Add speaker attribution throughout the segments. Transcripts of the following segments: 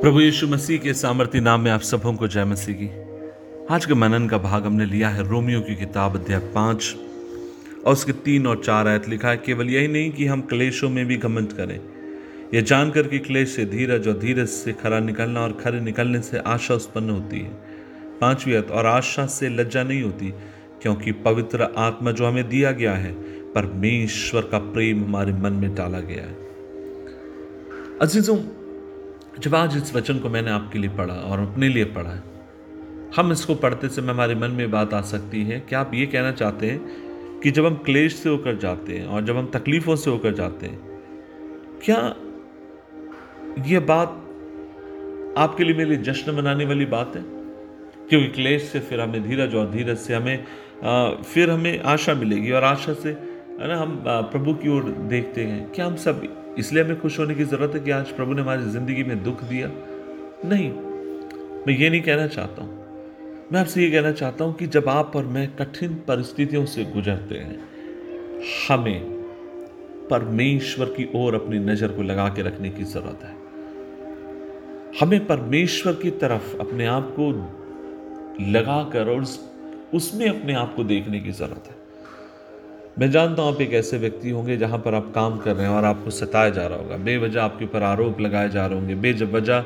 Speaker 1: प्रभु यीशु मसीह के सामर्थ्य नाम में आप सबों को जय मसीह की। आज के मनन का भाग हमने लिया है रोमियो की किताब अध्याय पाँच और उसके तीन और चार आयत लिखा है, केवल यही नहीं कि हम क्लेशों में भी घमंड करें। यह जानकर कि क्लेश से धीरज और धीरज से खरा निकलना और खरे निकलने से आशा उत्पन्न होती है। पांचवी आयत, और आशा से लज्जा नहीं होती, क्योंकि पवित्र आत्मा जो हमें दिया गया है, परमेश्वर का प्रेम हमारे मन में डाला गया है। अजीजों जब आज इस वचन को मैंने आपके लिए पढ़ा और अपने लिए पढ़ा है हम इसको पढ़ते समय हमारे मन में बात आ सकती है कि आप ये कहना चाहते हैं कि जब हम क्लेश से होकर जाते हैं और जब हम तकलीफों से होकर जाते हैं क्या यह बात आपके लिए मेरे लिए जश्न मनाने वाली बात है? क्योंकि क्लेश से फिर हमें धीरज और धीरज से हमें आ, फिर हमें आशा मिलेगी और आशा से है ना हम प्रभु की ओर देखते हैं। क्या हम सब इसलिए हमें खुश होने की ज़रूरत है कि आज प्रभु ने हमारी ज़िंदगी में दुख दिया। नहीं, मैं ये नहीं कहना चाहता हूँ। मैं आपसे ये कहना चाहता हूँ कि जब आप और मैं कठिन परिस्थितियों से गुजरते हैं, हमें परमेश्वर की ओर अपनी नज़र को लगा के रखने की ज़रूरत है। हमें परमेश्वर की तरफ़ अपने आप को लगाकर और उसमें अपने आप को देखने की ज़रूरत है। मैं जानता हूँ आप एक ऐसे व्यक्ति होंगे जहाँ पर आप काम कर रहे हैं और आपको सताया जा रहा होगा। बेवजह आपके ऊपर आरोप लगाए जा रहे होंगे। बेवजह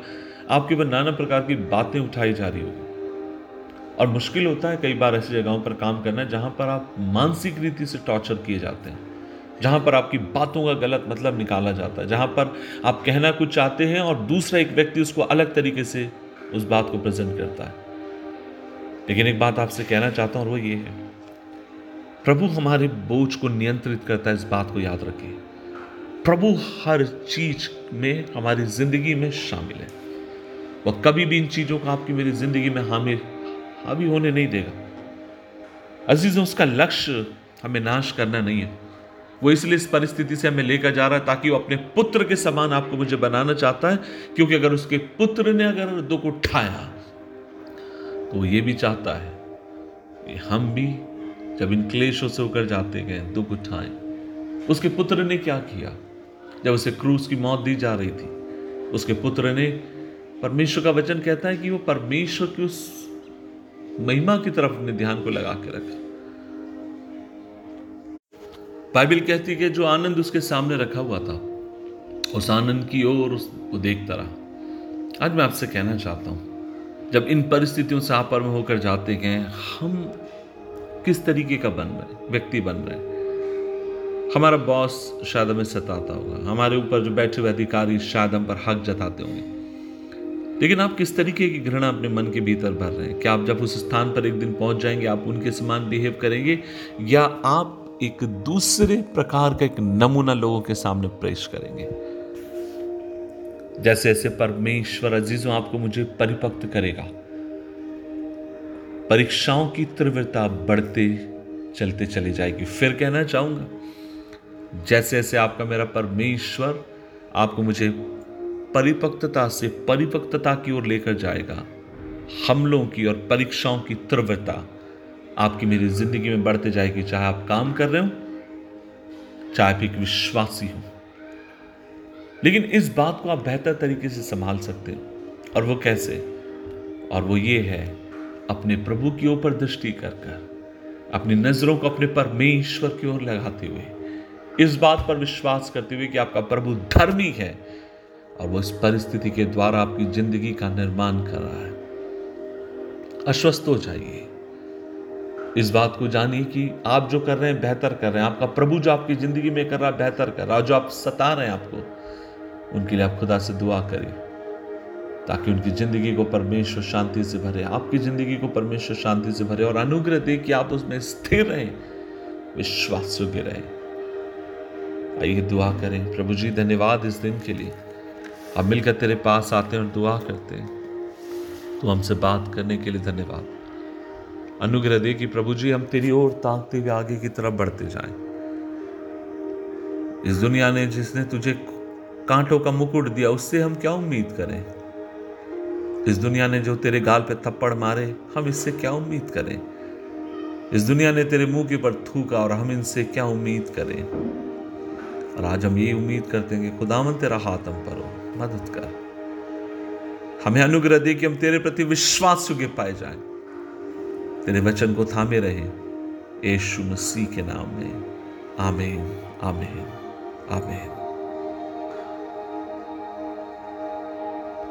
Speaker 1: आपके ऊपर नाना प्रकार की बातें उठाई जा रही होगी। और मुश्किल होता है कई बार ऐसी जगहों पर काम करना जहाँ पर आप मानसिक रीति से टॉर्चर किए जाते हैं। जहाँ पर आपकी बातों का गलत मतलब निकाला जाता है। जहाँ पर आप कहना कुछ चाहते हैं और दूसरा एक व्यक्ति उसको अलग तरीके से उस बात को प्रेजेंट करता है। लेकिन एक बात आपसे कहना चाहता हूँ और वो ये है प्रभु हमारे बोझ को नियंत्रित करता है, इस बात को याद रखिए प्रभु हर चीज़ में, हमारी ज़िंदगी में शामिल है। वह कभी भी इन चीज़ों का आपकी मेरी ज़िंदगी में हामिल, हावी होने नहीं देगा। अज़ीज़, उसका लक्ष्य हमें नाश करना नहीं है। वो इसलिए इस परिस्थिति से हमें लेकर जा रहा है ताकि वो अपने पुत्र के समान आपको मुझे बनाना चाहता है, क्योंकि अगर उसके पुत्र ने अगर दुख उठाया तो ये भी चाहता है कि हम भी जब इन क्लेशों से होकर जाते गए दुख उठाए उसके पुत्र ने क्या किया? जब उसे क्रूस की मौत दी जा रही थी, उसके पुत्र ने परमेश्वर का वचन कहता है कि वो परमेश्वर की उस महिमा की तरफ़ अपने ध्यान को लगा के रखा। बाइबल कहती है कि जो आनंद उसके सामने रखा हुआ था, उस आनंद की ओर वो देखता रहा। आज मैं आपसे कहना चाहता हूँ, जब इन परिस्थितियों से आप पर में होकर जाते गए, हम किस तरीके का बन रहे व्यक्ति बन रहे हमारा बॉस शायद हमें सताता होगा। हमारे ऊपर जो बैठे हुए अधिकारी शायद हम पर हक जताते होंगे। लेकिन आप किस तरीके की घृणा अपने मन के भीतर भर रहे हैं? क्या आप जब उस स्थान पर एक दिन पहुँच जाएँगे, आप उनके समान बिहेव करेंगे? या आप एक दूसरे प्रकार का एक नमूना लोगों के सामने पेश करेंगे? जैसे ऐसे परमेश्वर अजीजों आपको मुझे परिपक्व करेगा परीक्षाओं की तीव्रता बढ़ते चलते चली जाएगी। फिर कहना चाहूँगा जैसे जैसे आपका मेरा परमेश्वर आपको मुझे परिपक्वता से परिपक्वता की ओर लेकर जाएगा, हमलों की और परीक्षाओं की तीव्रता आपकी मेरी ज़िंदगी में बढ़ते जाएगी। चाहे आप काम कर रहे हो, चाहे आप एक विश्वासी हो। लेकिन इस बात को आप बेहतर तरीके से संभाल सकते हो। और वो कैसे? और वो ये है अपने प्रभु की ऊपर दृष्टि कर कर अपनी नज़रों को अपने परमेश्वर की ओर लगाते हुए, इस बात पर विश्वास करते हुए कि आपका प्रभु धर्मी है और वो इस परिस्थिति के द्वारा आपकी ज़िंदगी का निर्माण कर रहा है। अस्वस्थ हो जाइए। इस बात को जानिए कि आप जो कर रहे हैं, बेहतर कर रहे हैं। आपका प्रभु जो आपकी ज़िंदगी में कर रहा है, बेहतर कर रहा है। जो आप सता रहे हैं आपको, उनके लिए आप खुदा से दुआ करें। ताकि उनकी ज़िंदगी को परमेश्वर शांति से भरे, आपकी ज़िंदगी को परमेश्वर शांति से भरे और अनुग्रह दे कि आप उसमें स्थिर रहें, विश्वास योग्य रहें। आइए दुआ करें। प्रभु जी, धन्यवाद इस दिन के लिए। अब मिलकर तेरे पास आते हैं और दुआ करते हैं। तो हमसे बात करने के लिए धन्यवाद। अनुग्रह दे कि प्रभु जी, हम तेरी ओर ताकते हुए आगे की तरफ़ बढ़ते जाएँ। इस दुनिया ने जिसने तुझे कांटों का मुकुट दिया, उससे हम क्या उम्मीद करें? इस दुनिया ने जो तेरे गाल पे थप्पड़ मारे, हम इससे क्या उम्मीद करें? इस दुनिया ने तेरे मुँह के ऊपर थूका और हम इनसे क्या उम्मीद करें? और आज हम यही उम्मीद करते हैं कि खुदावन तेरा हाथ हम पर हो, मदद कर। हमें अनुग्रह दे कि हम तेरे प्रति विश्वास योग्य पाए जाएँ। तेरे वचन को थामे रहे, यीशु मसीह के नाम में। आमीन आमीन आमीन।